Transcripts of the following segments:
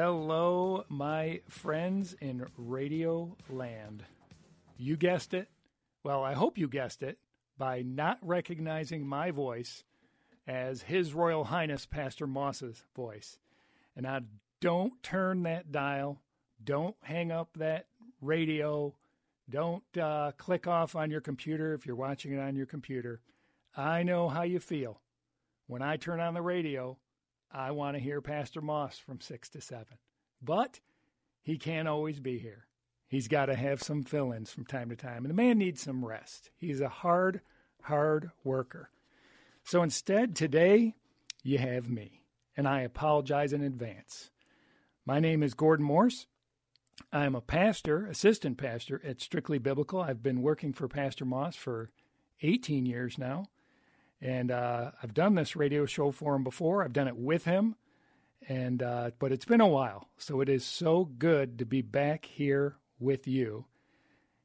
Hello, my friends in Radio Land. You guessed it. Well, I hope you guessed it by not recognizing my voice as His Royal Highness Pastor Moss's voice. And I don't turn that dial. Don't hang up that radio. Don't uh, click off on your computer if you're watching it on your computer. I know how you feel. When I turn on the radio, I want to hear Pastor Moss from 6 to 7. But he can't always be here. He's got to have some fill ins from time to time. And the man needs some rest. He's a hard, hard worker. So instead, today, you have me. And I apologize in advance. My name is Gordon Morse. I'm a pastor, assistant pastor at Strictly Biblical. I've been working for Pastor Moss for 18 years now. And uh, I've done this radio show for him before. I've done it with him, and uh, but it's been a while. So it is so good to be back here with you.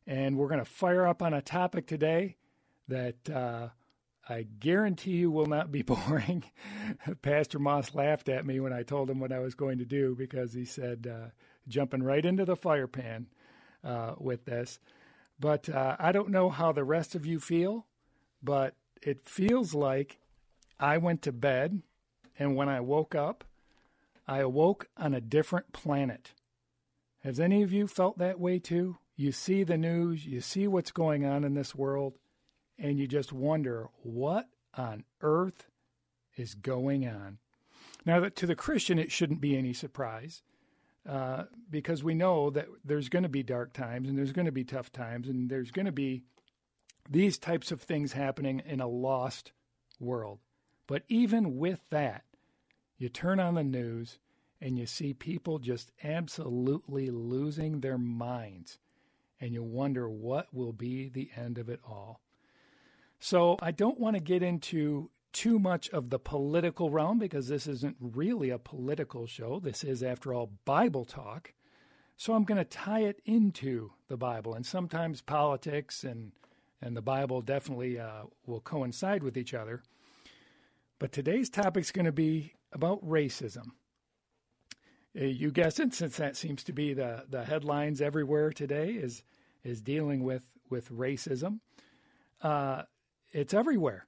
And we're going to fire up on a topic today that uh, I guarantee you will not be boring. Pastor Moss laughed at me when I told him what I was going to do because he said, uh, jumping right into the fire pan uh, with this. But uh, I don't know how the rest of you feel, but it feels like I went to bed and when I woke up, I awoke on a different planet. Has any of you felt that way too? You see the news, you see what's going on in this world, and you just wonder what on earth is going on. Now, to the Christian, it shouldn't be any surprise uh, because we know that there's going to be dark times and there's going to be tough times and there's going to be these types of things happening in a lost world. But even with that, you turn on the news and you see people just absolutely losing their minds. And you wonder what will be the end of it all. So I don't want to get into too much of the political realm because this isn't really a political show. This is, after all, Bible talk. So I'm going to tie it into the Bible. And sometimes politics and and the Bible definitely uh, will coincide with each other. But today's topic is going to be about racism. Uh, you guessed it, since that seems to be the, the headlines everywhere today is is dealing with with racism. Uh, it's everywhere.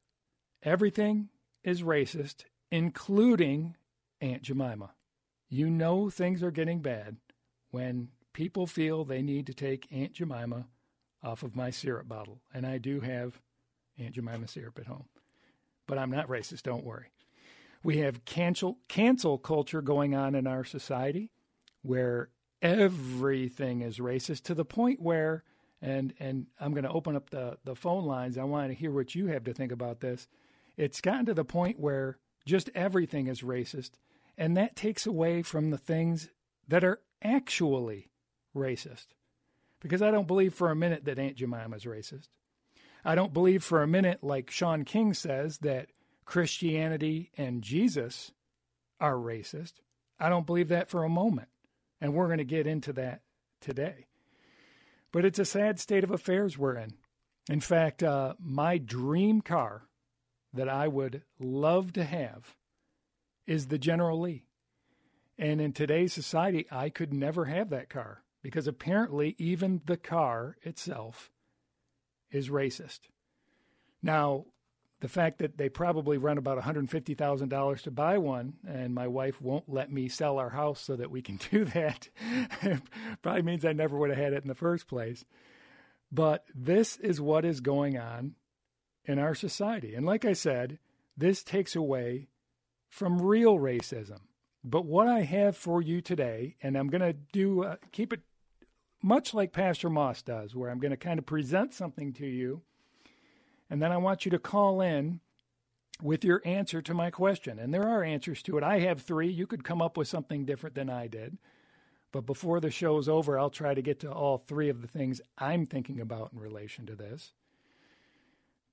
Everything is racist, including Aunt Jemima. You know things are getting bad when people feel they need to take Aunt Jemima off of my syrup bottle. And I do have Aunt Jemima syrup at home. But I'm not racist, don't worry. We have cancel, cancel culture going on in our society where everything is racist to the point where, and, and I'm going to open up the, the phone lines. I want to hear what you have to think about this. It's gotten to the point where just everything is racist, and that takes away from the things that are actually racist because I don't believe for a minute that Aunt Jemima is racist. I don't believe for a minute, like Shaun King says, that Christianity and Jesus are racist. I don't believe that for a moment. And we're going to get into that today. But it's a sad state of affairs we're in. In fact, uh, my dream car that I would love to have is the General Lee. And in today's society, I could never have that car because apparently even the car itself is racist. Now, the fact that they probably run about $150,000 to buy one, and my wife won't let me sell our house so that we can do that, probably means I never would have had it in the first place. But this is what is going on in our society. And like I said, this takes away from real racism. But what I have for you today, and I'm going to do uh, keep it much like Pastor Moss does, where I'm going to kind of present something to you, and then I want you to call in with your answer to my question. And there are answers to it. I have three. You could come up with something different than I did. But before the show's over, I'll try to get to all three of the things I'm thinking about in relation to this.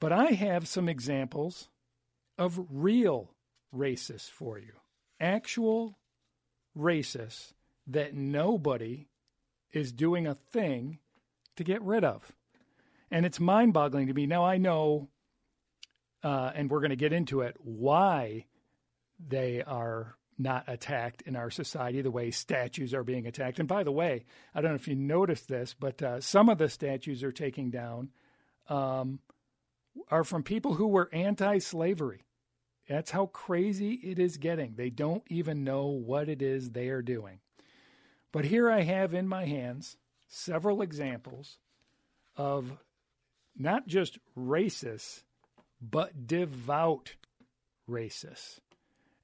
But I have some examples of real racists for you, actual racists that nobody is doing a thing to get rid of. And it's mind boggling to me. Now, I know, uh, and we're going to get into it, why they are not attacked in our society the way statues are being attacked. And by the way, I don't know if you noticed this, but uh, some of the statues are taking down um, are from people who were anti slavery. That's how crazy it is getting. They don't even know what it is they are doing. But here I have in my hands several examples of not just racists, but devout racists.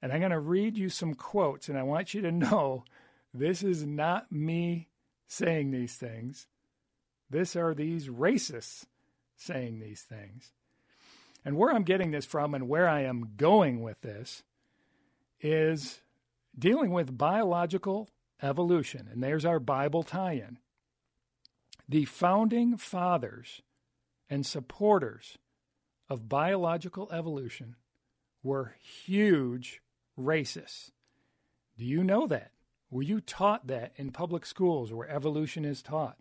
And I'm going to read you some quotes, and I want you to know this is not me saying these things. This are these racists saying these things. And where I'm getting this from and where I am going with this is dealing with biological evolution. And there's our Bible tie in. The founding fathers and supporters of biological evolution were huge racists. Do you know that? Were you taught that in public schools where evolution is taught?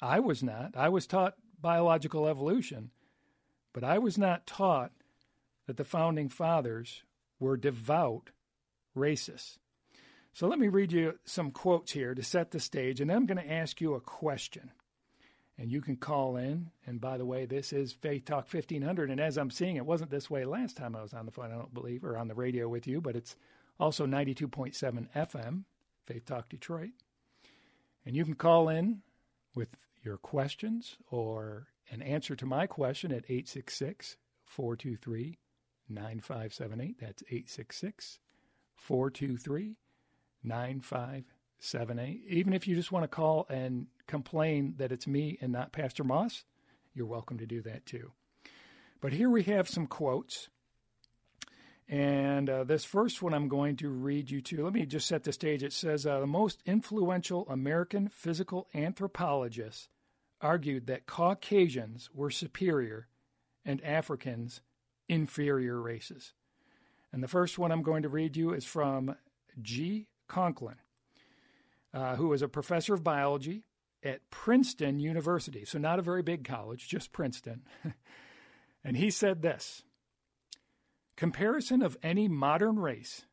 I was not. I was taught biological evolution, but I was not taught that the founding fathers were devout racists. So let me read you some quotes here to set the stage, and then I'm going to ask you a question. And you can call in. And by the way, this is Faith Talk 1500. And as I'm seeing, it wasn't this way last time I was on the phone, I don't believe, or on the radio with you, but it's also 92.7 FM, Faith Talk Detroit. And you can call in with your questions or an answer to my question at 866 423 9578. That's 866 423 9578. Even if you just want to call and complain that it's me and not Pastor Moss, you're welcome to do that too. But here we have some quotes. And uh, this first one I'm going to read you to. Let me just set the stage. It says uh, The most influential American physical anthropologists argued that Caucasians were superior and Africans inferior races. And the first one I'm going to read you is from G. Conklin, uh, who was a professor of biology at Princeton University. So, not a very big college, just Princeton. and he said this Comparison of any modern race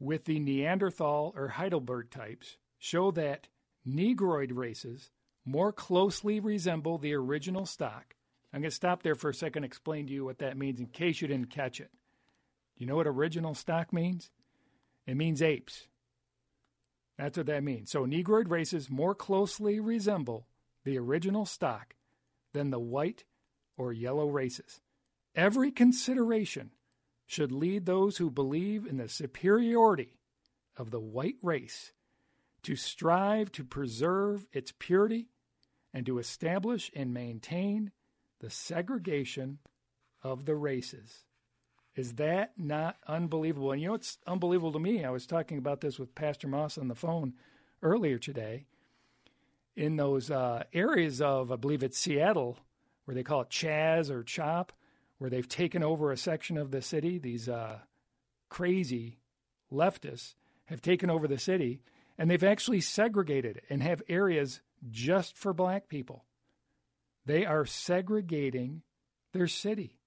with the Neanderthal or Heidelberg types show that Negroid races more closely resemble the original stock. I'm going to stop there for a second and explain to you what that means in case you didn't catch it. Do you know what original stock means? It means apes. That's what that means. So Negroid races more closely resemble the original stock than the white or yellow races. Every consideration should lead those who believe in the superiority of the white race to strive to preserve its purity and to establish and maintain the segregation of the races. Is that not unbelievable? And you know what's unbelievable to me? I was talking about this with Pastor Moss on the phone earlier today. In those uh, areas of, I believe it's Seattle, where they call it Chaz or Chop, where they've taken over a section of the city, these uh, crazy leftists have taken over the city, and they've actually segregated and have areas just for black people. They are segregating their city.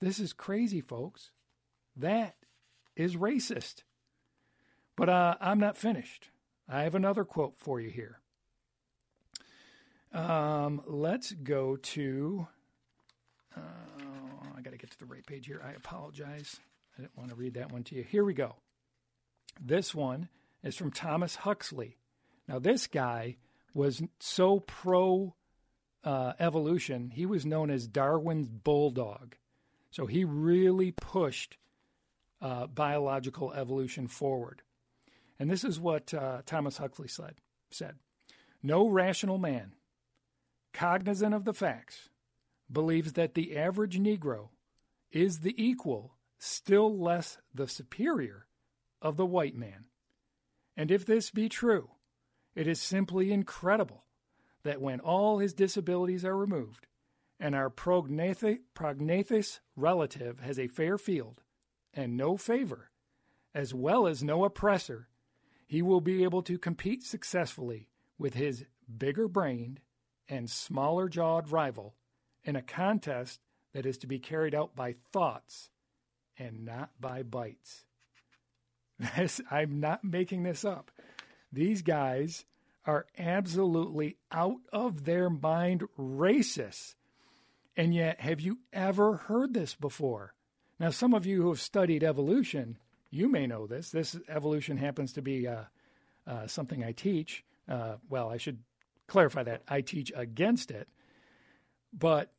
This is crazy, folks. That is racist. But uh, I'm not finished. I have another quote for you here. Um, let's go to. Uh, I got to get to the right page here. I apologize. I didn't want to read that one to you. Here we go. This one is from Thomas Huxley. Now, this guy was so pro uh, evolution, he was known as Darwin's bulldog. So he really pushed uh, biological evolution forward. And this is what uh, Thomas Huxley said, said No rational man, cognizant of the facts, believes that the average Negro is the equal, still less the superior, of the white man. And if this be true, it is simply incredible that when all his disabilities are removed and our prognathous relative has a fair field and no favor, as well as no oppressor, he will be able to compete successfully with his bigger brained and smaller jawed rival in a contest that is to be carried out by thoughts and not by bites. This, I'm not making this up. These guys are absolutely out of their mind racists. And yet, have you ever heard this before? Now, some of you who have studied evolution, you may know this. This evolution happens to be uh, uh, something I teach. Uh, well, I should clarify that I teach against it. But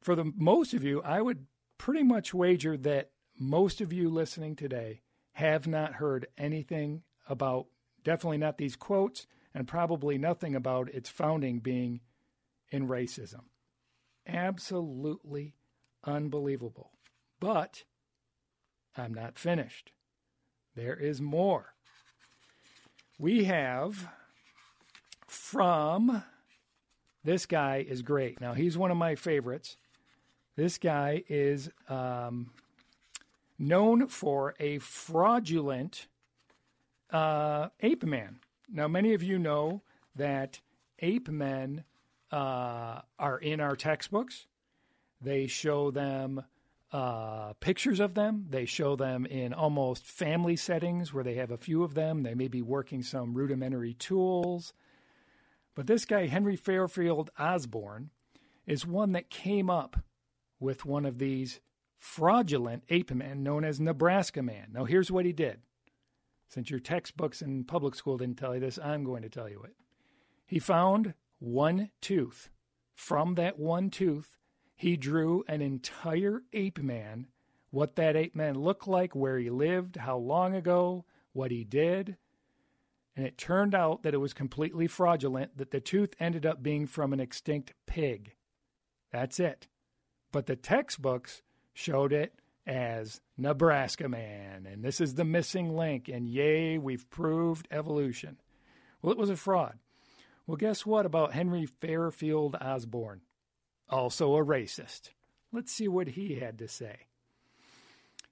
for the most of you, I would pretty much wager that most of you listening today have not heard anything about, definitely not these quotes, and probably nothing about its founding being in racism. Absolutely unbelievable. But I'm not finished. There is more. We have from this guy is great. Now, he's one of my favorites. This guy is um, known for a fraudulent uh, ape man. Now, many of you know that ape men uh, are in our textbooks. They show them uh, pictures of them. They show them in almost family settings where they have a few of them. They may be working some rudimentary tools. But this guy, Henry Fairfield Osborn, is one that came up with one of these fraudulent ape men known as Nebraska Man. Now, here's what he did. Since your textbooks in public school didn't tell you this, I'm going to tell you it. He found one tooth. From that one tooth, he drew an entire ape man, what that ape man looked like, where he lived, how long ago, what he did. And it turned out that it was completely fraudulent, that the tooth ended up being from an extinct pig. That's it. But the textbooks showed it as Nebraska Man, and this is the missing link, and yay, we've proved evolution. Well, it was a fraud. Well, guess what about Henry Fairfield Osborn? Also a racist. Let's see what he had to say.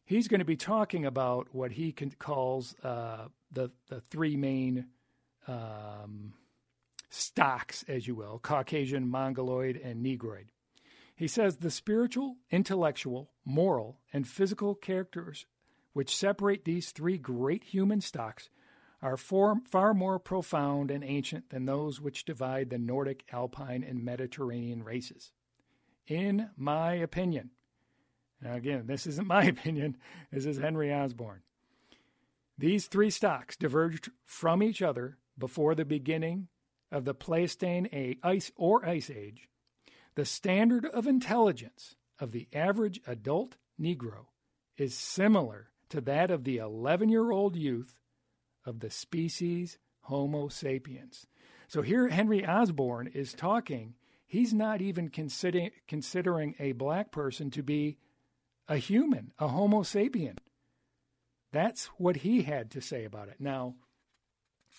He's going to be talking about what he calls uh, the the three main um, stocks, as you will: Caucasian, Mongoloid, and Negroid. He says the spiritual, intellectual, moral, and physical characters which separate these three great human stocks are far, more profound and ancient than those which divide the Nordic, Alpine, and Mediterranean races. In my opinion, now again, this isn't my opinion, this is Henry Osborn. These three stocks diverged from each other before the beginning of the Pleistocene ice or ice age the standard of intelligence of the average adult Negro is similar to that of the 11 year old youth of the species Homo sapiens. So here, Henry Osborn is talking, he's not even considering, considering a black person to be a human, a Homo sapien. That's what he had to say about it. Now,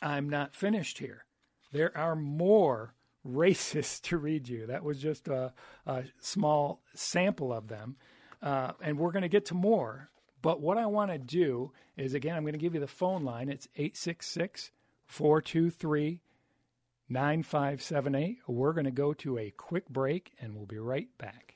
I'm not finished here. There are more racist to read you. That was just a, a small sample of them. Uh, and we're going to get to more. But what I want to do is, again, I'm going to give you the phone line. It's 866 423 9578. We're going to go to a quick break and we'll be right back.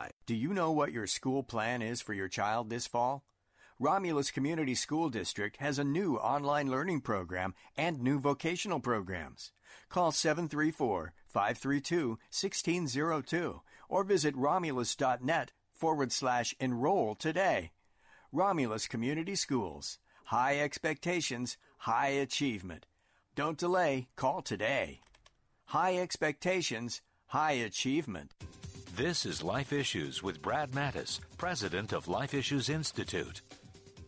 Do you know what your school plan is for your child this fall? Romulus Community School District has a new online learning program and new vocational programs. Call 734 532 1602 or visit romulus.net forward slash enroll today. Romulus Community Schools. High expectations, high achievement. Don't delay, call today. High expectations, high achievement. This is Life Issues with Brad Mattes, president of Life Issues Institute.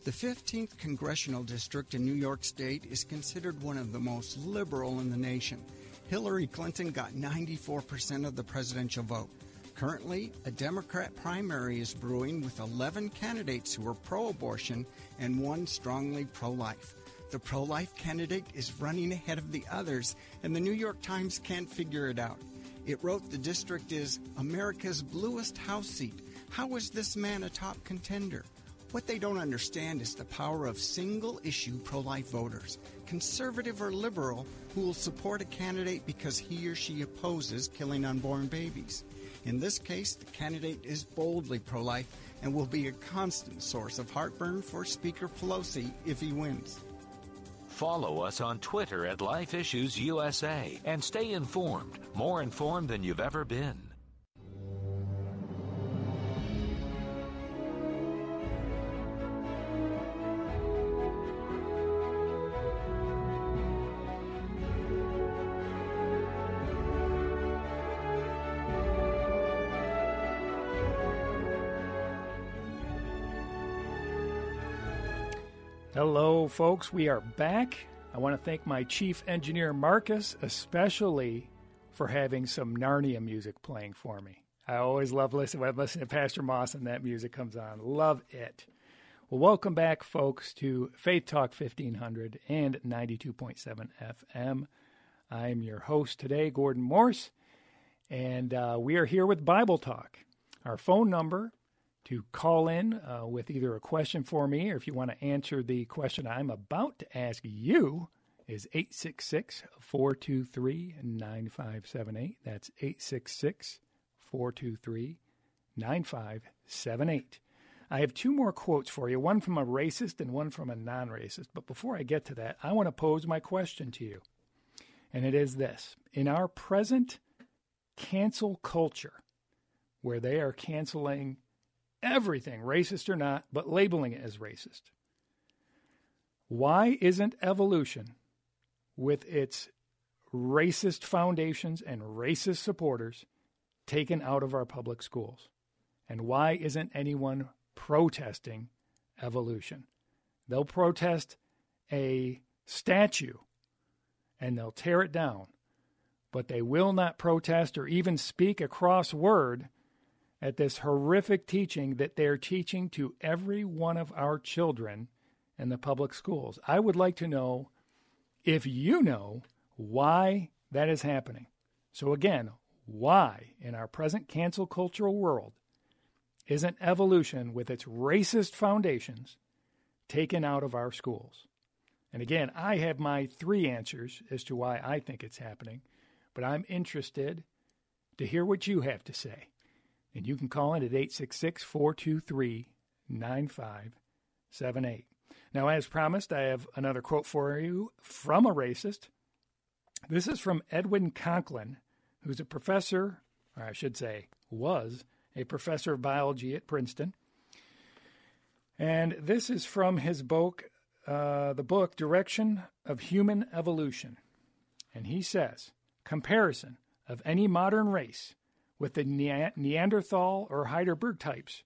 The 15th Congressional District in New York State is considered one of the most liberal in the nation. Hillary Clinton got 94% of the presidential vote. Currently, a Democrat primary is brewing with 11 candidates who are pro abortion and one strongly pro life. The pro life candidate is running ahead of the others, and the New York Times can't figure it out. It wrote the district is America's bluest House seat. How is this man a top contender? What they don't understand is the power of single issue pro life voters, conservative or liberal, who will support a candidate because he or she opposes killing unborn babies. In this case, the candidate is boldly pro life and will be a constant source of heartburn for Speaker Pelosi if he wins. Follow us on Twitter at Life Issues USA and stay informed, more informed than you've ever been. Hello, folks. We are back. I want to thank my chief engineer, Marcus, especially for having some Narnia music playing for me. I always love listening when I listen to Pastor Moss and that music comes on. Love it. Well, welcome back, folks, to Faith Talk 1500 and 92.7 FM. I'm your host today, Gordon Morse, and uh, we are here with Bible Talk. Our phone number to call in uh, with either a question for me or if you want to answer the question I'm about to ask you is 866 423 9578. That's 866 423 9578. I have two more quotes for you, one from a racist and one from a non racist. But before I get to that, I want to pose my question to you. And it is this In our present cancel culture, where they are canceling everything, racist or not, but labeling it as racist. Why isn't evolution, with its racist foundations and racist supporters, taken out of our public schools? And why isn't anyone protesting evolution? They'll protest a statue and they'll tear it down, but they will not protest or even speak a cross word at this horrific teaching that they're teaching to every one of our children in the public schools. I would like to know if you know why that is happening. So, again, why in our present cancel cultural world isn't evolution with its racist foundations taken out of our schools? And again, I have my three answers as to why I think it's happening, but I'm interested to hear what you have to say. And you can call in at 866 423 9578. Now, as promised, I have another quote for you from a racist. This is from Edwin Conklin, who's a professor, or I should say, was a professor of biology at Princeton. And this is from his book, uh, the book Direction of Human Evolution. And he says, comparison of any modern race with the Neanderthal or Heidelberg types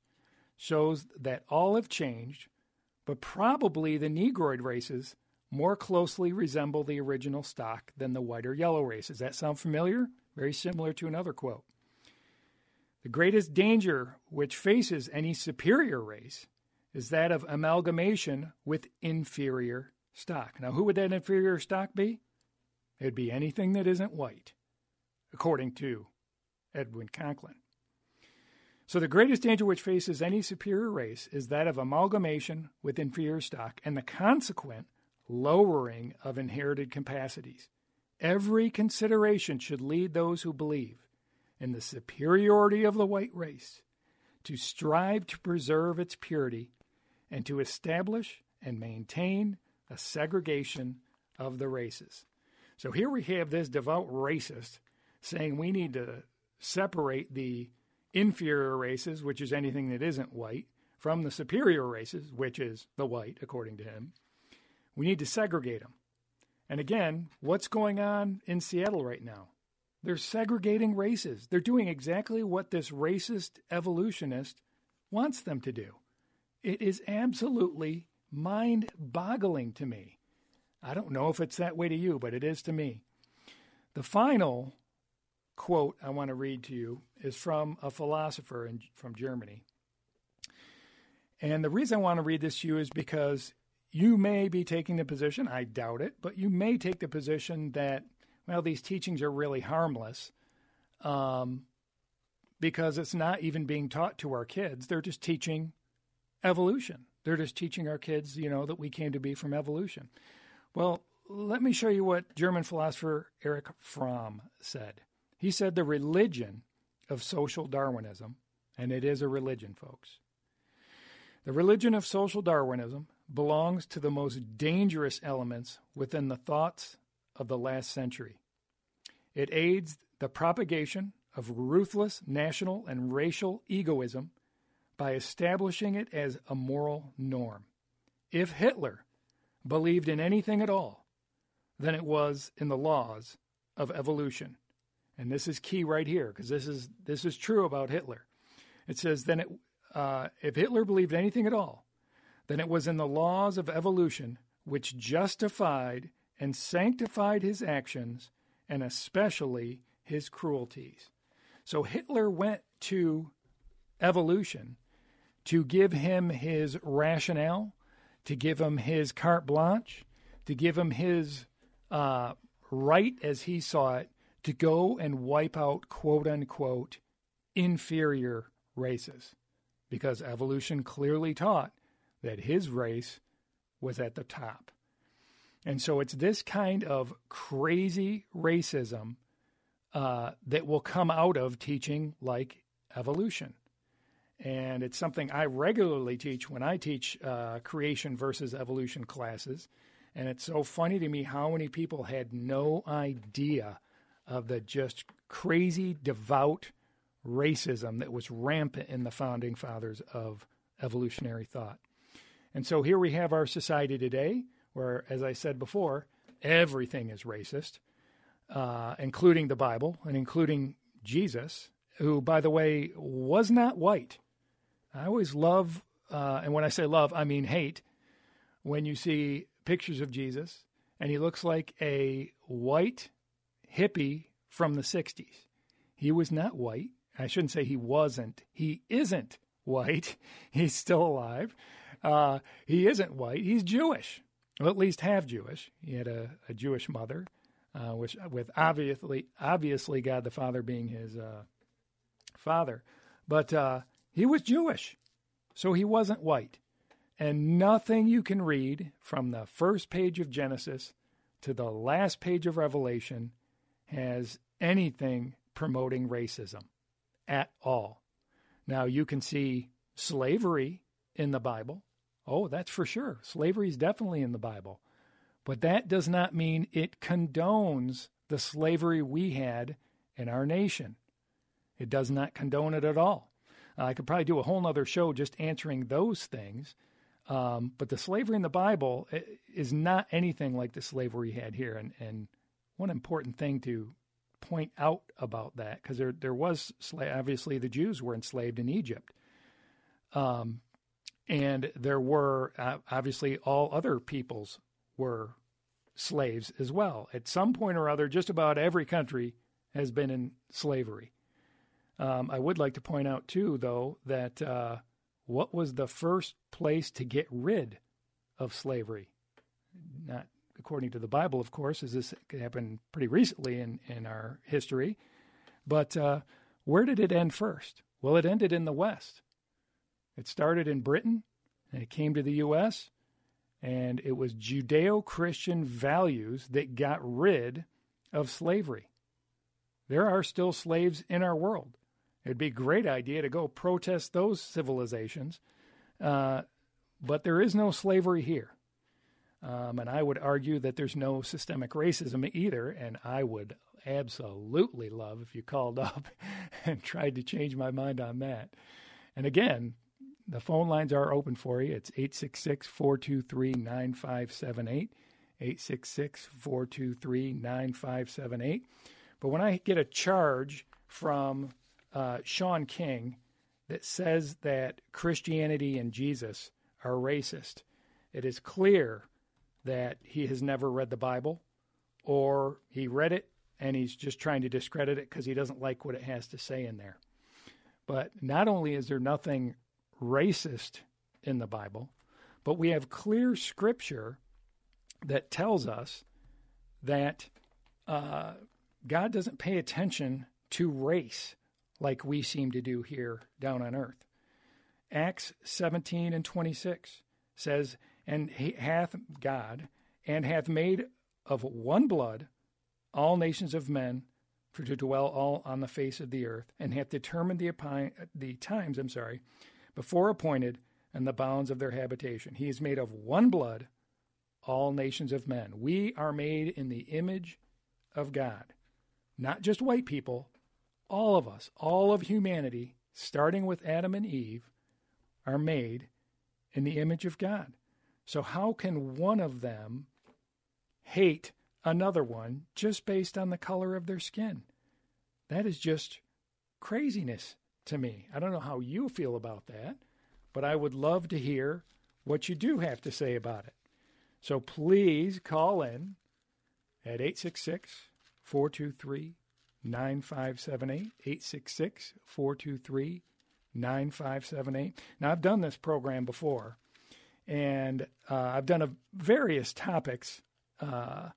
shows that all have changed, but probably the Negroid races more closely resemble the original stock than the white or yellow races. That sound familiar? Very similar to another quote. The greatest danger which faces any superior race is that of amalgamation with inferior stock. Now, who would that inferior stock be? It'd be anything that isn't white, according to Edwin Conklin. So, the greatest danger which faces any superior race is that of amalgamation with inferior stock and the consequent lowering of inherited capacities. Every consideration should lead those who believe in the superiority of the white race to strive to preserve its purity and to establish and maintain a segregation of the races. So here we have this devout racist saying we need to separate the inferior races, which is anything that isn't white, from the superior races, which is the white, according to him. We need to segregate them. And again, what's going on in Seattle right now? They're segregating races. They're doing exactly what this racist evolutionist wants them to do. It is absolutely mind boggling to me. I don't know if it's that way to you, but it is to me. The final quote I want to read to you is from a philosopher in, from Germany. And the reason I want to read this to you is because you may be taking the position, I doubt it, but you may take the position that, well, these teachings are really harmless um, because it's not even being taught to our kids. They're just teaching evolution. They're just teaching our kids, you know, that we came to be from evolution. Well, let me show you what German philosopher Erich Fromm said. He said the religion of social Darwinism, and it is a religion, folks. The religion of social Darwinism belongs to the most dangerous elements within the thoughts of the last century. It aids the propagation of ruthless national and racial egoism by establishing it as a moral norm. If Hitler believed in anything at all, then it was in the laws of evolution. And this is key right here because this is this is true about Hitler. It says then it, uh, if Hitler believed anything at all, then it was in the laws of evolution which justified and sanctified his actions and especially his cruelties. So Hitler went to evolution to give him his rationale, to give him his carte blanche, to give him his uh, right as he saw it to go and wipe out quote unquote inferior races because evolution clearly taught that his race was at the top. And so it's this kind of crazy racism uh, that will come out of teaching like evolution. And it's something I regularly teach when I teach uh, creation versus evolution classes. And it's so funny to me how many people had no idea of the just crazy, devout racism that was rampant in the founding fathers of evolutionary thought. And so here we have our society today, where, as I said before, everything is racist, uh, including the Bible and including Jesus, who, by the way, was not white. I always love, uh, and when I say love, I mean hate, when you see pictures of Jesus and he looks like a white hippie from the 60s. He was not white. I shouldn't say he wasn't. He isn't white. He's still alive. Uh, he isn't white. He's Jewish, well, at least half Jewish. He had a, a Jewish mother. uh, which with obviously obviously God the Father being his uh, father, but uh, he was Jewish, so he wasn't white. And nothing you can read from the first page of Genesis to the last page of Revelation has anything promoting racism at all. Now, you can see slavery in the Bible. Oh, that's for sure. Slavery is definitely in the Bible. But that does not mean it condones the slavery we had in our nation. It does not condone it at all. I could probably do a whole other show just answering those things. Um, but the slavery in the Bible eh, is not anything like the slavery we had here. And, and one important thing to point out about that, because there, there was, obviously, the Jews were enslaved in Egypt. Um, and there were, uh, obviously, all other peoples were slaves as well. At some point or other, just about every country has been in slavery. Um, I would like to point out, too, though, that uh, what was the first place to get rid of slavery? Not according to the Bible, of course, as this happened pretty recently in, in our history. But uh, where did it end first? Well, it ended in the West. It started in Britain and it came to the U.S., and it was Judeo Christian values that got rid of slavery. There are still slaves in our world. It'd be a great idea to go protest those civilizations, uh, but there is no slavery here. Um, and I would argue that there's no systemic racism either. And I would absolutely love if you called up and tried to change my mind on that. And again, the phone lines are open for you. It's 866 423 9578. 866 423 9578. But when I get a charge from uh, Shaun King that says that Christianity and Jesus are racist, it is clear that he has never read the Bible or he read it and he's just trying to discredit it because he doesn't like what it has to say in there. But not only is there nothing racist in the Bible, but we have clear scripture that tells us that uh, God doesn't pay attention to race like we seem to do here down on earth. Acts 17 and 26 says, And he hath God, and hath made of one blood all nations of men for to dwell all on the face of the earth, and hath determined the, the times, I'm sorry, before appointed and the bounds of their habitation. He is made of one blood, all nations of men. We are made in the image of God. Not just white people, all of us, all of humanity, starting with Adam and Eve, are made in the image of God. So, how can one of them hate another one just based on the color of their skin? That is just craziness to me. I don't know how you feel about that, but I would love to hear what you do have to say about it. So please call in at 866 423 9578. 866 423 9578. Now, I've done this program before, and uh, I've done a, various topics uh,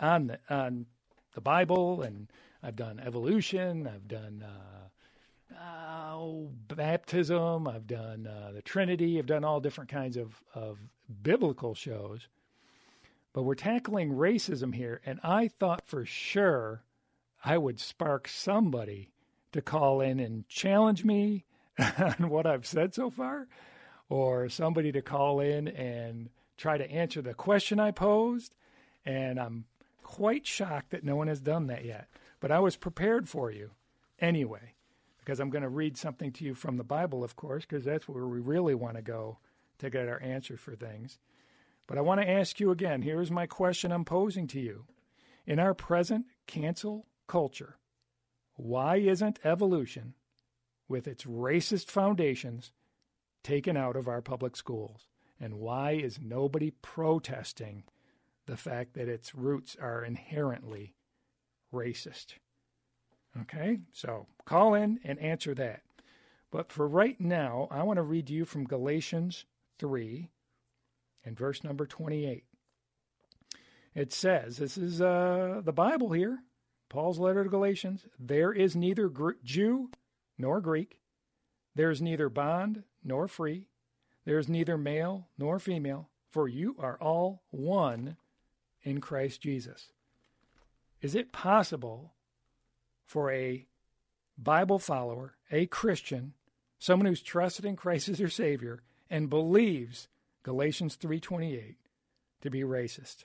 on, the, on the Bible, and I've done evolution, I've done. Uh, uh, baptism. I've done uh, the Trinity. I've done all different kinds of, of biblical shows. But we're tackling racism here, and I thought for sure I would spark somebody to call in and challenge me on what I've said so far, or somebody to call in and try to answer the question I posed. And I'm quite shocked that no one has done that yet. But I was prepared for you anyway because I'm going to read something to you from the Bible, of course, because that's where we really want to go to get our answer for things. But I want to ask you again here's my question I'm posing to you. In our present cancel culture, why isn't evolution, with its racist foundations, taken out of our public schools? And why is nobody protesting the fact that its roots are inherently racist? Okay, so call in and answer that. But for right now, I want to read you from Galatians 3 and verse number 28. It says, this is uh, the Bible here, Paul's letter to Galatians. There is neither Jew nor Greek. There is neither bond nor free. There is neither male nor female, for you are all one in Christ Jesus. Is it possible for a Bible follower, a Christian, someone who's trusted in Christ as their savior and believes Galatians 3:28 to be racist?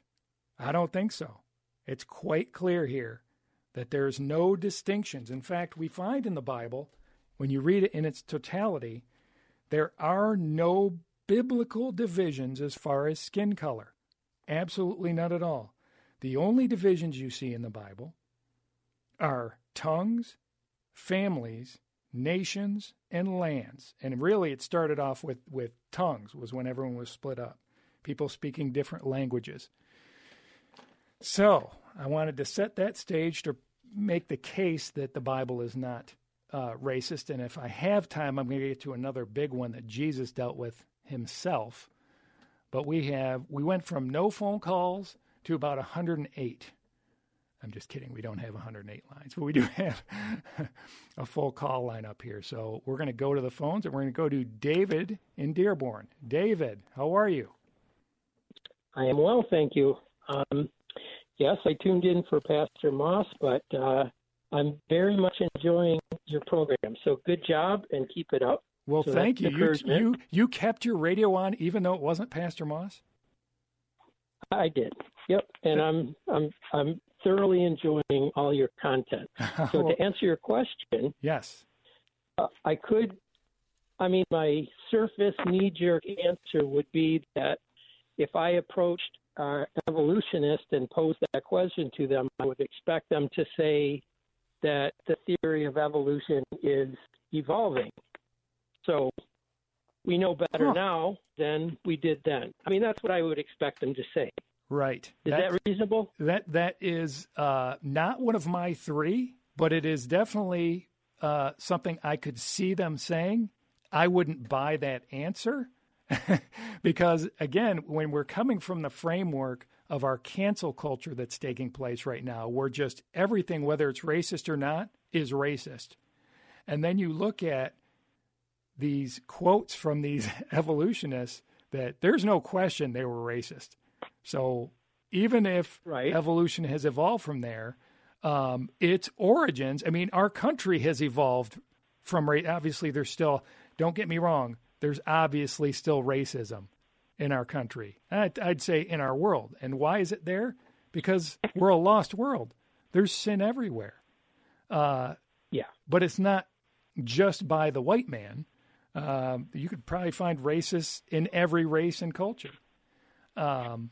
I don't think so. It's quite clear here that there's no distinctions. In fact, we find in the Bible, when you read it in its totality, there are no biblical divisions as far as skin color. Absolutely none at all. The only divisions you see in the Bible are tongues, families, nations, and lands. And really, it started off with, with tongues, was when everyone was split up, people speaking different languages. So, I wanted to set that stage to make the case that the Bible is not uh, racist. And if I have time, I'm going to get to another big one that Jesus dealt with himself. But we have we went from no phone calls to about 108. I'm just kidding. We don't have 108 lines, but we do have a full call line up here. So we're going to go to the phones and we're going to go to David in Dearborn. David, how are you? I am well, thank you. Um, yes, I tuned in for Pastor Moss, but uh, I'm very much enjoying your program. So good job and keep it up. Well, so thank you. You, you. You kept your radio on even though it wasn't Pastor Moss. I did. Yep, and I'm I'm I'm thoroughly enjoying all your content. So to answer your question, yes, uh, I could. I mean, my surface knee-jerk answer would be that if I approached an evolutionist and posed that question to them, I would expect them to say that the theory of evolution is evolving. So we know better huh. now than we did then. I mean, that's what I would expect them to say. Right. Is that reasonable? That that is uh, not one of my three, but it is definitely uh, something I could see them saying. I wouldn't buy that answer because, again, when we're coming from the framework of our cancel culture that's taking place right now, where just everything, whether it's racist or not, is racist, and then you look at these quotes from these evolutionists that there's no question they were racist. So even if right. evolution has evolved from there, um, its origins, I mean, our country has evolved from, race. obviously, there's still, don't get me wrong, there's obviously still racism in our country. I'd, I'd say in our world. And why is it there? Because we're a lost world. There's sin everywhere. Uh, yeah. But it's not just by the white man. Um, you could probably find racists in every race and culture. Um,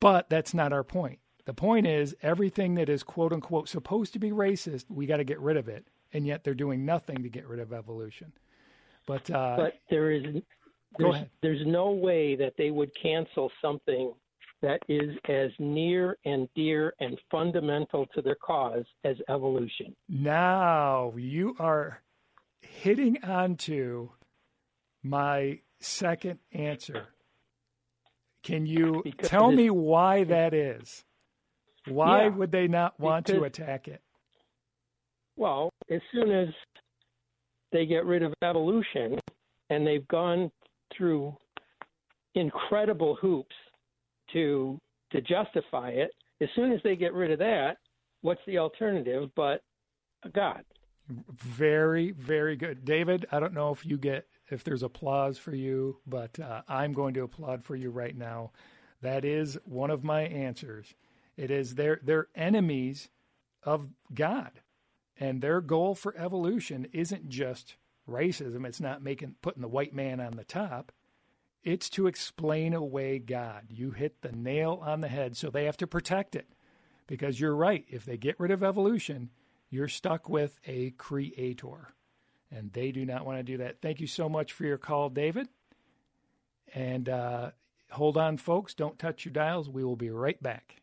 but that's not our point. The point is everything that is quote unquote supposed to be racist, we got to get rid of it, and yet they're doing nothing to get rid of evolution. But uh, but there is there's, there's no way that they would cancel something that is as near and dear and fundamental to their cause as evolution. Now you are hitting onto my second answer. Can you because tell me why that is? Why yeah, would they not want because, to attack it? Well, as soon as they get rid of evolution and they've gone through incredible hoops to to justify it, as soon as they get rid of that, what's the alternative but God? Very, very good, David. I don't know if you get if there's applause for you, but uh, I'm going to applaud for you right now. That is one of my answers. It is they're they're enemies of God, and their goal for evolution isn't just racism. It's not making putting the white man on the top. It's to explain away God. You hit the nail on the head. So they have to protect it, because you're right. If they get rid of evolution, you're stuck with a creator. And they do not want to do that. Thank you so much for your call, David. And uh, hold on, folks. Don't touch your dials. We will be right back.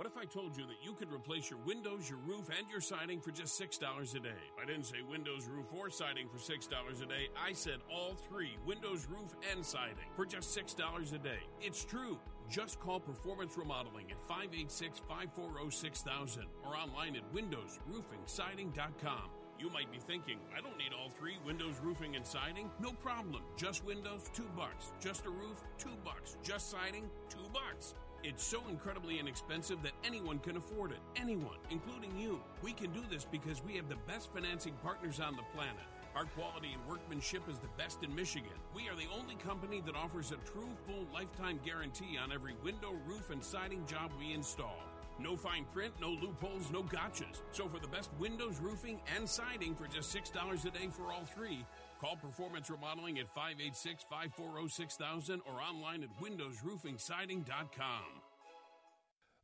What if I told you that you could replace your windows, your roof, and your siding for just $6 a day? I didn't say windows, roof, or siding for $6 a day. I said all three windows, roof, and siding for just $6 a day. It's true. Just call Performance Remodeling at 586 540 6000 or online at windowsroofingsiding.com. You might be thinking, I don't need all three windows, roofing, and siding. No problem. Just windows, two bucks. Just a roof, two bucks. Just siding, two bucks. It's so incredibly inexpensive that anyone can afford it. Anyone, including you. We can do this because we have the best financing partners on the planet. Our quality and workmanship is the best in Michigan. We are the only company that offers a true full lifetime guarantee on every window, roof, and siding job we install. No fine print, no loopholes, no gotchas. So for the best windows, roofing, and siding for just $6 a day for all three, call Performance Remodeling at 586 540 6000 or online at windowsroofingsiding.com.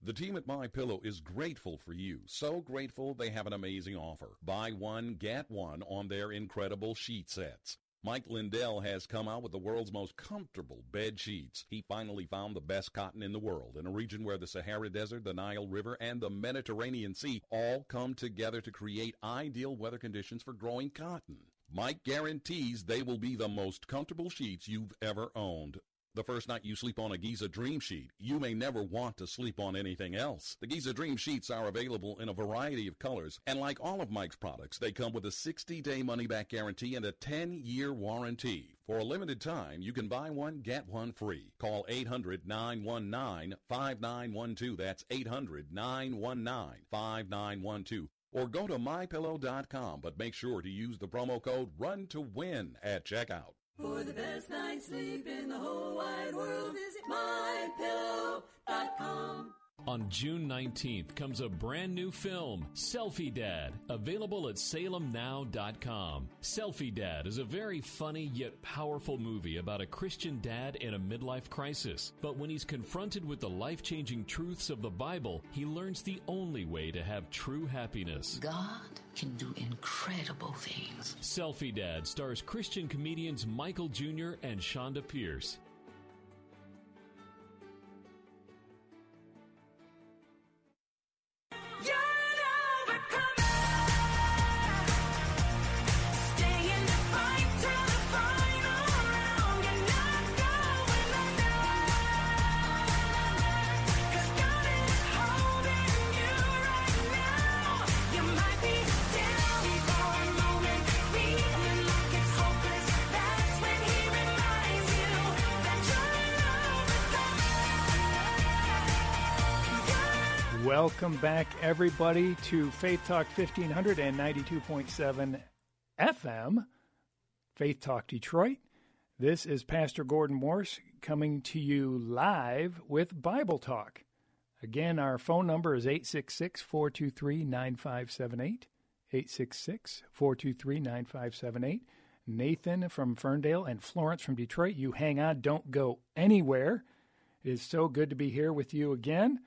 The team at My Pillow is grateful for you. So grateful they have an amazing offer. Buy one, get one on their incredible sheet sets. Mike Lindell has come out with the world's most comfortable bed sheets. He finally found the best cotton in the world in a region where the Sahara Desert, the Nile River, and the Mediterranean Sea all come together to create ideal weather conditions for growing cotton. Mike guarantees they will be the most comfortable sheets you've ever owned. The first night you sleep on a Giza Dream Sheet, you may never want to sleep on anything else. The Giza Dream Sheets are available in a variety of colors, and like all of Mike's products, they come with a 60-day money-back guarantee and a 10-year warranty. For a limited time, you can buy one, get one free. Call 800-919-5912. That's 800-919-5912. Or go to mypillow.com, but make sure to use the promo code RUN to WIN at checkout. For the best night's sleep in the whole wide world, visit mypillow.com. On June 19th comes a brand new film, Selfie Dad, available at salemnow.com. Selfie Dad is a very funny yet powerful movie about a Christian dad in a midlife crisis. But when he's confronted with the life changing truths of the Bible, he learns the only way to have true happiness. God can do incredible things. Selfie Dad stars Christian comedians Michael Jr. and Chonda Pierce. Welcome back, everybody, to Faith Talk 1500 and 92.7 FM, Faith Talk Detroit. This is Pastor Gordon Morse coming to you live with Bible Talk. Again, our phone number is 866 423 9578. 866 423 9578. Nathan from Ferndale and Florence from Detroit, you hang on, don't go anywhere. It is so good to be here with you again.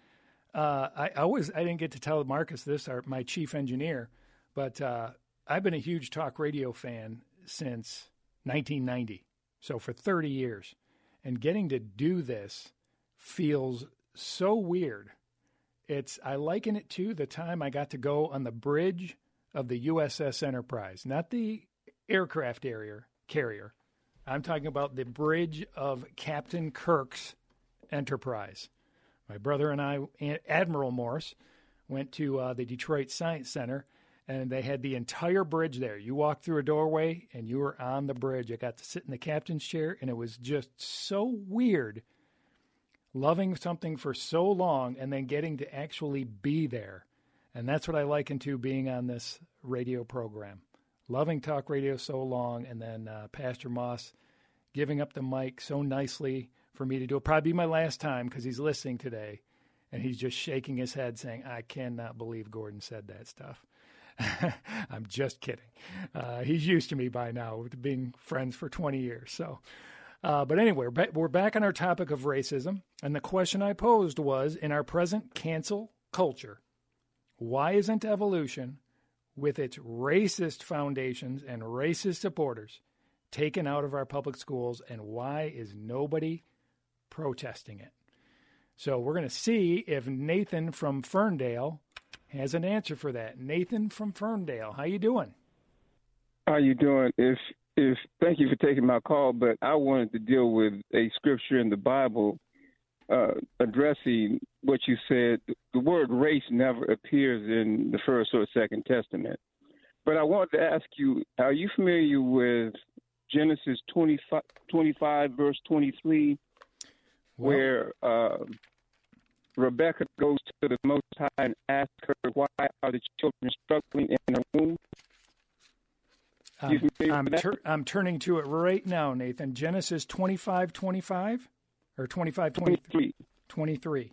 Uh, I, I always I didn't get to tell Marcus this, our, my chief engineer, but uh, I've been a huge talk radio fan since 1990, so for 30 years, and getting to do this feels so weird. It's I liken it to the time I got to go on the bridge of the USS Enterprise, not the aircraft carrier carrier. I'm talking about the bridge of Captain Kirk's Enterprise. My brother and I, Admiral Morse, went to uh, the Detroit Science Center, and they had the entire bridge there. You walked through a doorway, and you were on the bridge. I got to sit in the captain's chair, and it was just so weird loving something for so long and then getting to actually be there. And that's what I liken to being on this radio program. Loving talk radio so long, and then uh, Pastor Moss giving up the mic so nicely for me to do it. Probably be my last time because he's listening today. And he's just shaking his head, saying, I cannot believe Gordon said that stuff. I'm just kidding. Uh, he's used to me by now, being friends for 20 years. So, uh, but anyway, we're back on our topic of racism. And the question I posed was in our present cancel culture, why isn't evolution, with its racist foundations and racist supporters, taken out of our public schools? And why is nobody protesting it? So we're going to see if Nathan from Ferndale has an answer for that. Nathan from Ferndale, how you doing? How you doing? If if thank you for taking my call, but I wanted to deal with a scripture in the Bible uh, addressing what you said. The word race never appears in the first or second testament. But I wanted to ask you: Are you familiar with Genesis 25, 25 verse twenty three, where uh, Rebecca goes to the Most High and asks her, "Why are the children struggling in the womb?" Um, I'm, tur- I'm turning to it right now, Nathan. Genesis 25, 25 or 25, 23. 23.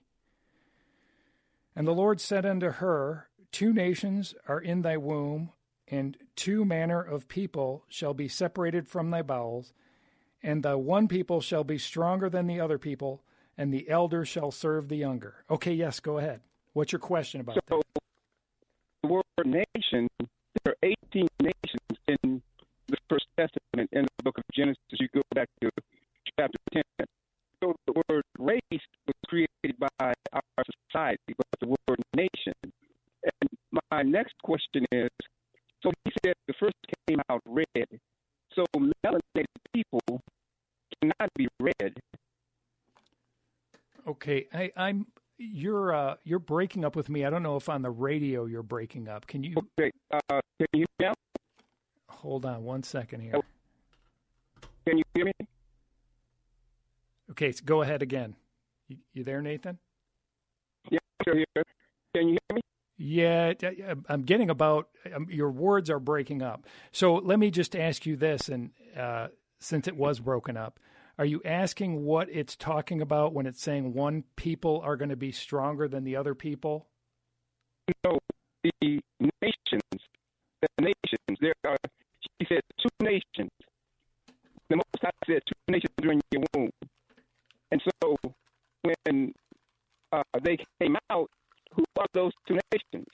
And the Lord said unto her, Two nations are in thy womb, and two manner of people shall be separated from thy bowels, and the one people shall be stronger than the other people, and the elder shall serve the younger. Okay, yes, go ahead. What's your question about so, that? The word nation, there are 18 nations in the First Testament in the book of Genesis. You go back to chapter 10. So the word race was created by our society, but the word nation. And my next question is so he said the first came out red. So melanated people cannot be red Okay, I, I'm you're uh, you're breaking up with me. I don't know if on the radio you're breaking up. Can you? Okay, uh, can you hear me? Hold on one second here. Can you hear me? Okay, so go ahead again. You, you there, Nathan? Yeah, I'm here. Can you hear me? Yeah, I'm getting about um, your words are breaking up. So let me just ask you this, and uh, since it was broken up, are you asking what it's talking about when it's saying one people are going to be stronger than the other people? No, the nations, the nations. There are. She said two nations. The Most High said two nations during your womb, and so when uh, they came out, who are those two nations?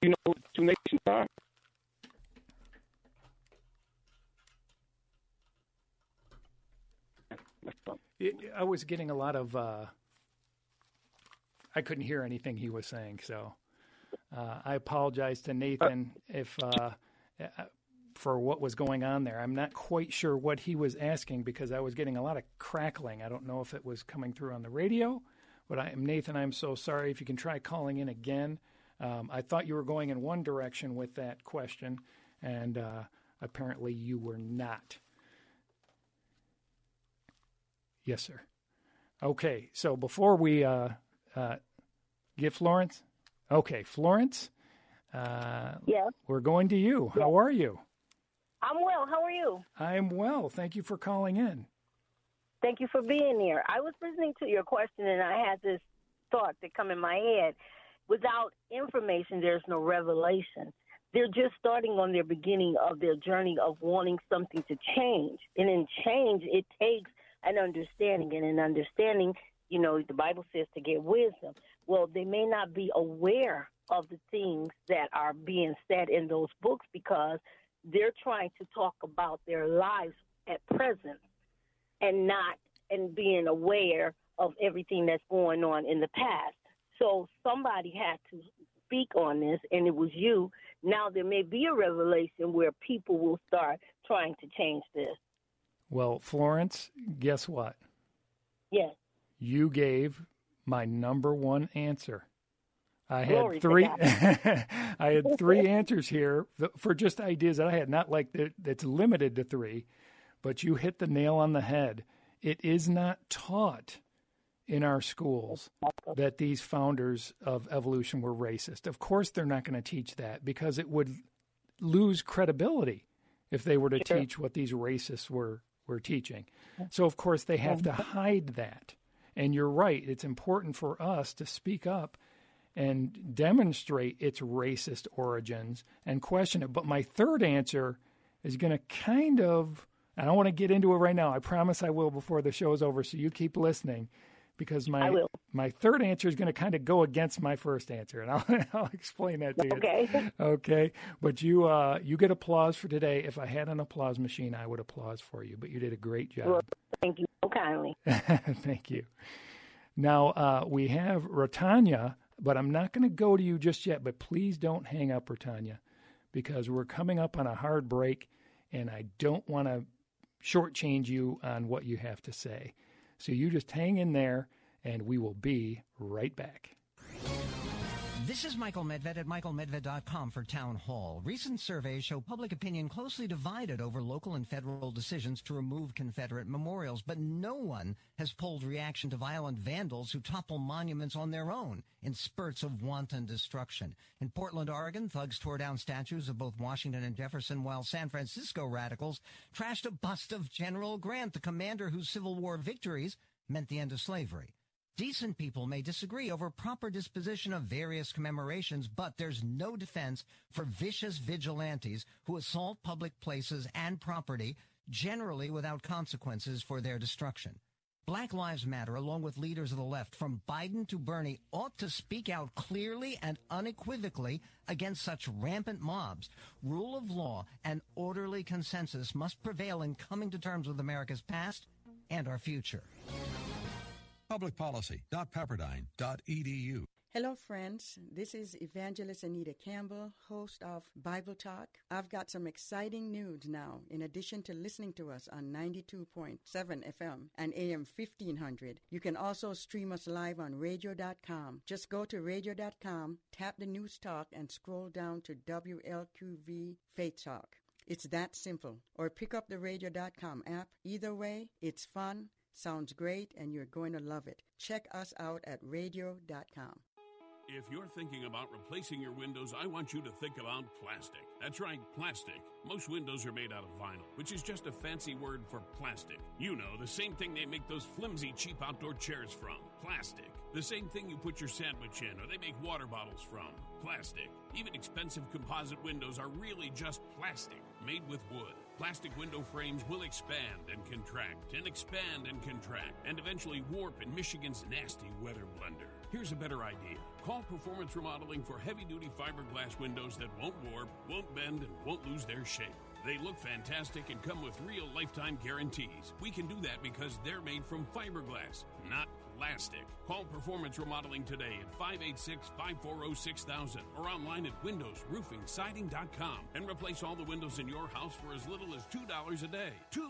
You know who the two nations are? I was getting a lot of. Uh, I couldn't hear anything he was saying, so uh, I apologize to Nathan if uh, uh, for what was going on there. I'm not quite sure what he was asking because I was getting a lot of crackling. I don't know if it was coming through on the radio, but I am Nathan. I'm so sorry. If you can try calling in again. Um, I thought you were going in one direction with that question, and uh, apparently you were not. Yes, sir. Okay, so before we uh, uh, get Florence, okay, Florence. Uh, yes. We're going to you. How are you? I'm well. How are you? I'm well. Thank you for calling in. Thank you for being here. I was listening to your question and I had this thought that come in my head. Without information, there's no revelation. They're just starting on their beginning of their journey of wanting something to change. And in change, it takes an understanding. And an understanding, you know, the Bible says to get wisdom. Well, they may not be aware of the things that are being said in those books because they're trying to talk about their lives at present and not and being aware of everything that's going on in the past. So somebody had to speak on this, and it was you. Now there may be a revelation where people will start trying to change this. Well, Florence, guess what? Yes. You gave my number one answer. I Glory had three. I had three answers here for just ideas that I had. Not like that, that's limited to three, but you hit the nail on the head. It is not taught in our schools that these founders of evolution were racist. Of course, they're not going to teach that because it would lose credibility if they were to sure. teach what these racists were were teaching. So, of course, they have to hide that. And you're right, it's important for us to speak up and demonstrate its racist origins and question it. But my third answer is going to kind of, I don't want to get into it right now. I promise I will before the show is over. So you keep listening because my my third answer is going to kind of go against my first answer, and I'll, I'll explain that to you. Okay. Okay. But you uh, you get applause for today. If I had an applause machine, I would applause for you. But you did a great job. Well, thank you so kindly. thank you. Now uh, we have Rotanya, but I'm not going to go to you just yet. But please don't hang up, Rotanya, because we're coming up on a hard break, and I don't want to shortchange you on what you have to say. So you just hang in there, and we will be right back. This is Michael Medved at michaelmedved.com for Town Hall. Recent surveys show public opinion closely divided over local and federal decisions to remove Confederate memorials, but no one has polled reaction to violent vandals who topple monuments on their own in spurts of wanton destruction. In Portland, Oregon, thugs tore down statues of both Washington and Jefferson, while San Francisco radicals trashed a bust of General Grant, the commander whose Civil War victories meant the end of slavery. Decent people may disagree over proper disposition of various commemorations, but there's no defense for vicious vigilantes who assault public places and property, generally without consequences for their destruction. Black Lives Matter, along with leaders of the left, from Biden to Bernie, ought to speak out clearly and unequivocally against such rampant mobs. Rule of law and orderly consensus must prevail in coming to terms with America's past and our future publicpolicy.pepperdine.edu. Hello, friends. This is Evangelist Anita Campbell, host of Bible Talk. I've got some exciting news now. In addition to listening to us on 92.7 FM and AM 1500, you can also stream us live on radio.com. Just go to radio.com, tap the news talk, and scroll down to WLQV Faith Talk. It's that simple. Or pick up the radio.com app. Either way, it's fun Sounds great, and you're going to love it. Check us out at radio.com. If you're thinking about replacing your windows, I want you to think about plastic. That's right, plastic. Most windows are made out of vinyl, which is just a fancy word for plastic. You know, the same thing they make those flimsy, cheap outdoor chairs from plastic. The same thing you put your sandwich in or they make water bottles from plastic. Even expensive composite windows are really just plastic, made with wood. Plastic window frames will expand and contract, and expand and contract, and eventually warp in Michigan's nasty weather blender. Here's a better idea. Call Performance Remodeling for heavy duty fiberglass windows that won't warp, won't bend, and won't lose their shape. They look fantastic and come with real lifetime guarantees. We can do that because they're made from fiberglass, not Call Performance Remodeling today at 586 540 6000 or online at windowsroofingsiding.com and replace all the windows in your house for as little as $2 a day. $2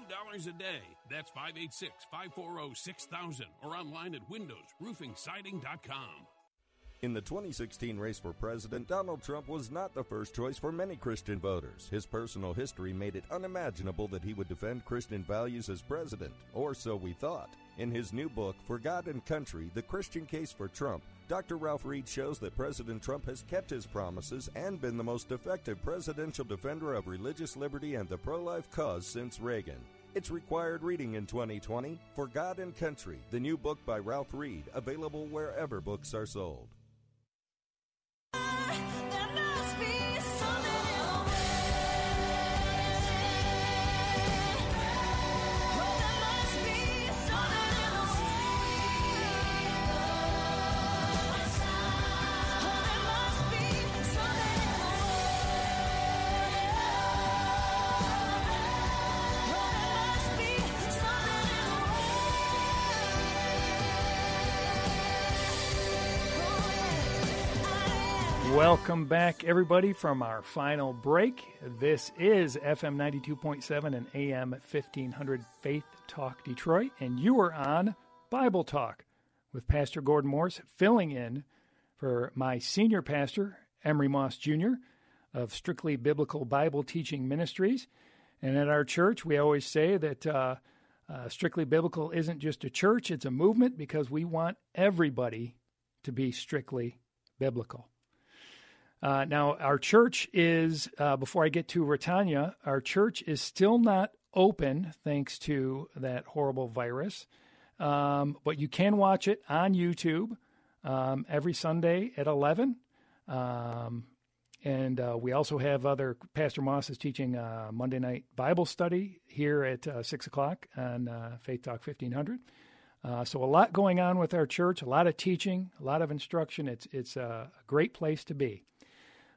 a day. That's 586 540 6000 or online at windowsroofingsiding.com. In the 2016 race for president, Donald Trump was not the first choice for many Christian voters. His personal history made it unimaginable that he would defend Christian values as president, or so we thought. In his new book, For God and Country The Christian Case for Trump, Dr. Ralph Reed shows that President Trump has kept his promises and been the most effective presidential defender of religious liberty and the pro life cause since Reagan. It's required reading in 2020 For God and Country, the new book by Ralph Reed, available wherever books are sold. Welcome back, everybody, from our final break. This is FM 92.7 and AM 1500 Faith Talk Detroit, and you are on Bible Talk with Pastor Gordon Morse, filling in for my senior pastor, Emery Moss Jr. of Strictly Biblical Bible Teaching Ministries. And at our church, we always say that uh, uh, Strictly Biblical isn't just a church, it's a movement because we want everybody to be strictly biblical. Uh, now, our church is, uh, before I get to Rotanya, our church is still not open thanks to that horrible virus. um, but you can watch it on YouTube um, every Sunday at 11. Um, and uh, we also have other, Pastor Moss is teaching uh, Monday night Bible study here at uh, 6 o'clock on uh, Faith Talk 1500. Uh, so a lot going on with our church, a lot of teaching, a lot of instruction. It's, it's a great place to be.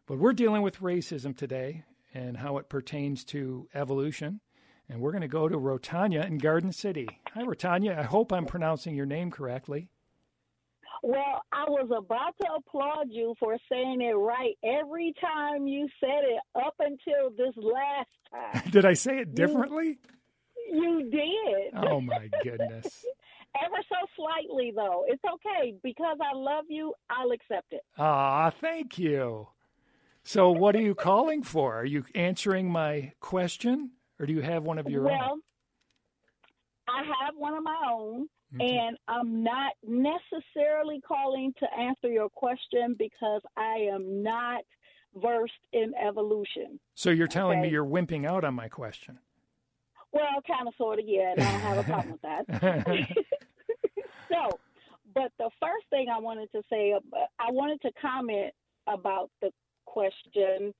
But we're dealing with racism today and how it pertains to evolution. And we're going to go to Rotanya in Garden City. Hi, Rotanya. I hope I'm pronouncing your name correctly. Well, I was about to applaud you for saying it right every time you said it up until this last time. Did I say it differently? You, you did. Oh, my goodness. Ever so slightly, though. It's okay. Because I love you, I'll accept it. Ah, thank you. So, what are you calling for? Are you answering my question, or do you have one of your well, own? I have one of my own. Mm-hmm. And I'm not necessarily calling to answer your question because I am not versed in evolution. So you're telling me you're wimping out on my question. Well, kind of, sort of, yeah, and I don't have a problem with that. so, but the first thing I wanted to say, I wanted to comment about the question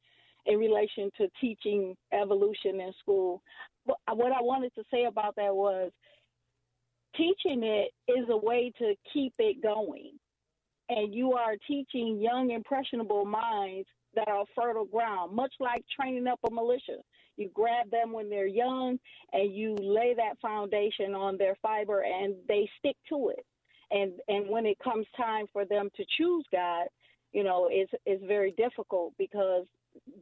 in relation to teaching evolution in school. What I wanted to say about that was teaching it is a way to keep it going. And you are teaching young, impressionable minds that are fertile ground, much like training up a militia. You grab them when they're young and you lay that foundation on their fiber and they stick to it. And and when it comes time for them to choose God, you know, it's it's very difficult because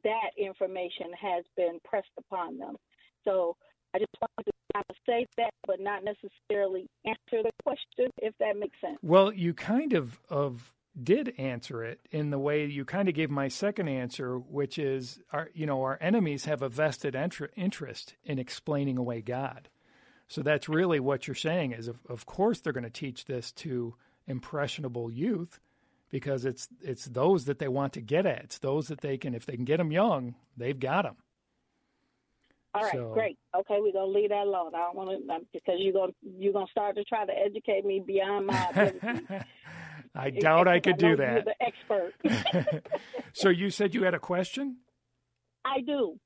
that information has been pressed upon them. So I just wanted to kind of say that, but not necessarily answer the question, if that makes sense. Well, you kind of of did answer it in the way you kind of gave my second answer, which is our you know our enemies have a vested interest in explaining away God. So that's really what you're saying is of, of course they're going to teach this to impressionable youth because it's it's those that they want to get at. It's those that they can if they can get them young, they've got them. All right, So- great. Okay, we're gonna leave that alone. I don't want to because you're gonna you're gonna start to try to educate me beyond my ability. I doubt I could know do You're that. the expert. so you said you had a question? I do.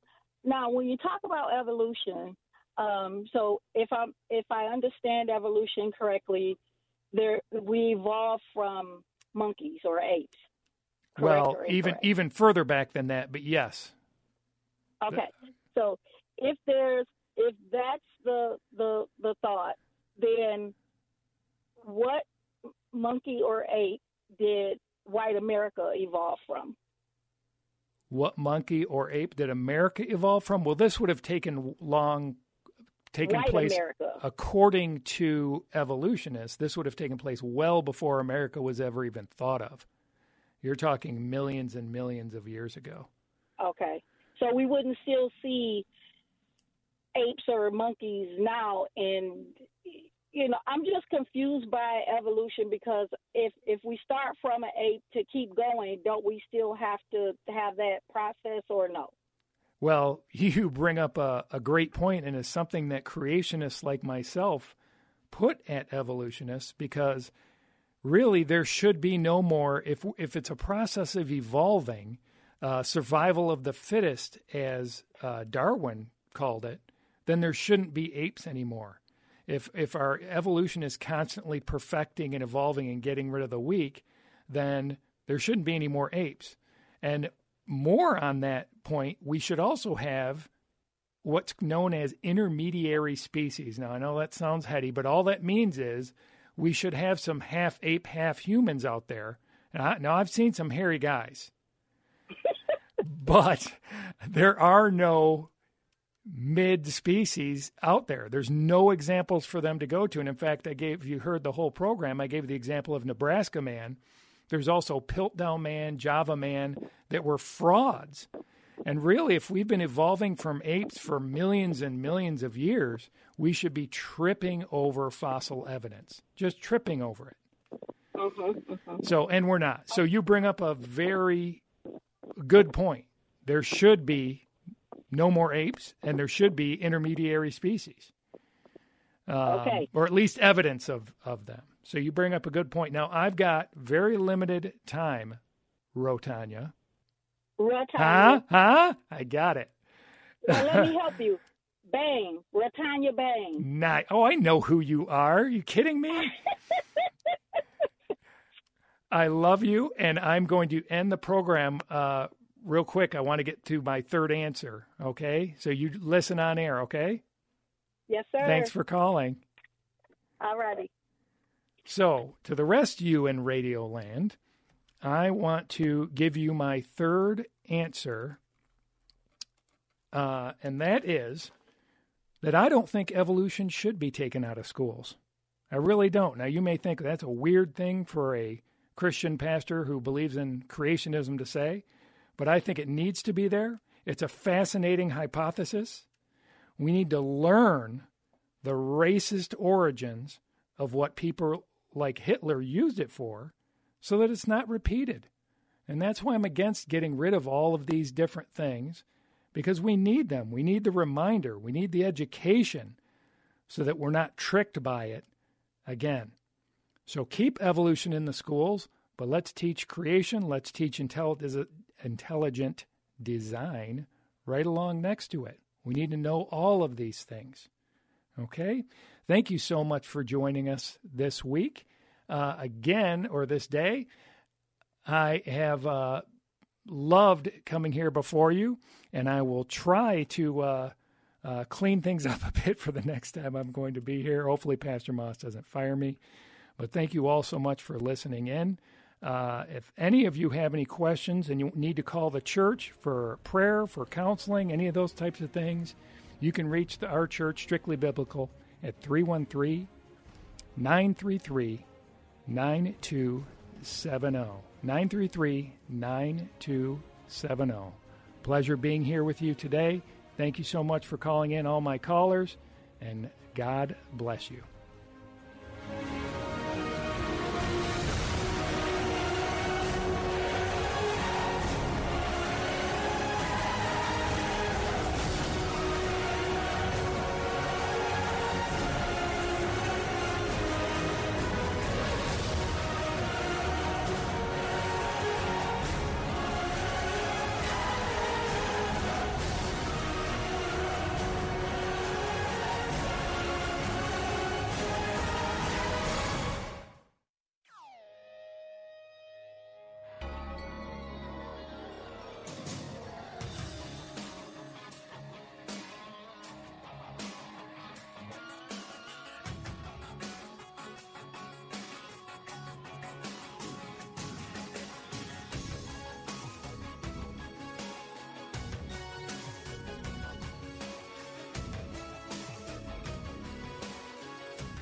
Now, when you talk about evolution, um, so if I if I understand evolution correctly, there we evolved from monkeys or apes. correct well, or even even further back than that, but yes. Okay. So if there's if that's the the the thought, then what monkey or ape did white America evolve from? What monkey or ape did America evolve from? Well, this would have taken long, taken White place America. according to evolutionists. This would have taken place well before America was ever even thought of. You're talking millions and millions of years ago. Okay. So we wouldn't still see apes or monkeys now and you know, I'm just confused by evolution because if if we start from an ape to keep going, don't we still have to have that process or no? Well, you bring up a, a great point, and it's something that creationists like myself put at evolutionists because really there should be no more if if it's a process of evolving, uh, survival of the fittest, as uh, Darwin called it, then there shouldn't be apes anymore. If if our evolution is constantly perfecting and evolving and getting rid of the weak, then there shouldn't be any more apes. And more on that point, we should also have what's known as intermediary species. Now, I know that sounds heady, but all that means is we should have some half ape, half humans out there. I, now, I've seen some hairy guys, but there are no mid species out there. There's no examples for them to go to. And in fact, I gave, you heard the whole program, I gave the example of Nebraska Man. There's also Piltdown Man, Java Man that were frauds. And really, if we've been evolving from apes for millions and millions of years, we should be tripping over fossil evidence, just tripping over it. So, and we're not. So, you bring up a very good point. There should be no more apes, and there should be intermediary species. Um, Okay. Or at least evidence of, of them. So you bring up a good point. Now, I've got very limited time, Rotanya. Huh? Huh? I got it. Well, let me help you. Bang. Ratanya Bang. Nice. Oh, I know who you are. Are you kidding me? I love you, and I'm going to end the program uh, real quick. I want to get to my third answer. Okay, so you listen on air. Okay. Yes, sir. Thanks for calling. All righty. So, to the rest of you in Radio Land, I want to give you my third answer, uh, and that is that I don't think evolution should be taken out of schools. I really don't. Now, you may think that's a weird thing for a Christian pastor who believes in creationism to say, but I think it needs to be there. It's a fascinating hypothesis. We need to learn the racist origins of what people like Hitler used it for so that it's not repeated. And that's why I'm against getting rid of all of these different things because we need them. We need the reminder, we need the education so that we're not tricked by it again. So keep evolution in the schools, but let's teach creation, let's teach intelligent design right along next to it. We need to know all of these things. Okay? Thank you so much for joining us this week. Uh, again, or this day, I have uh, loved coming here before you, and I will try to uh, uh, clean things up a bit for the next time I'm going to be here. Hopefully, Pastor Moss doesn't fire me. But thank you all so much for listening in. Uh, if any of you have any questions and you need to call the church for prayer, for counseling, any of those types of things, you can reach the, our church, Strictly Biblical, at 313 933 9270. 933 9270. Pleasure being here with you today. Thank you so much for calling in, all my callers, and God bless you.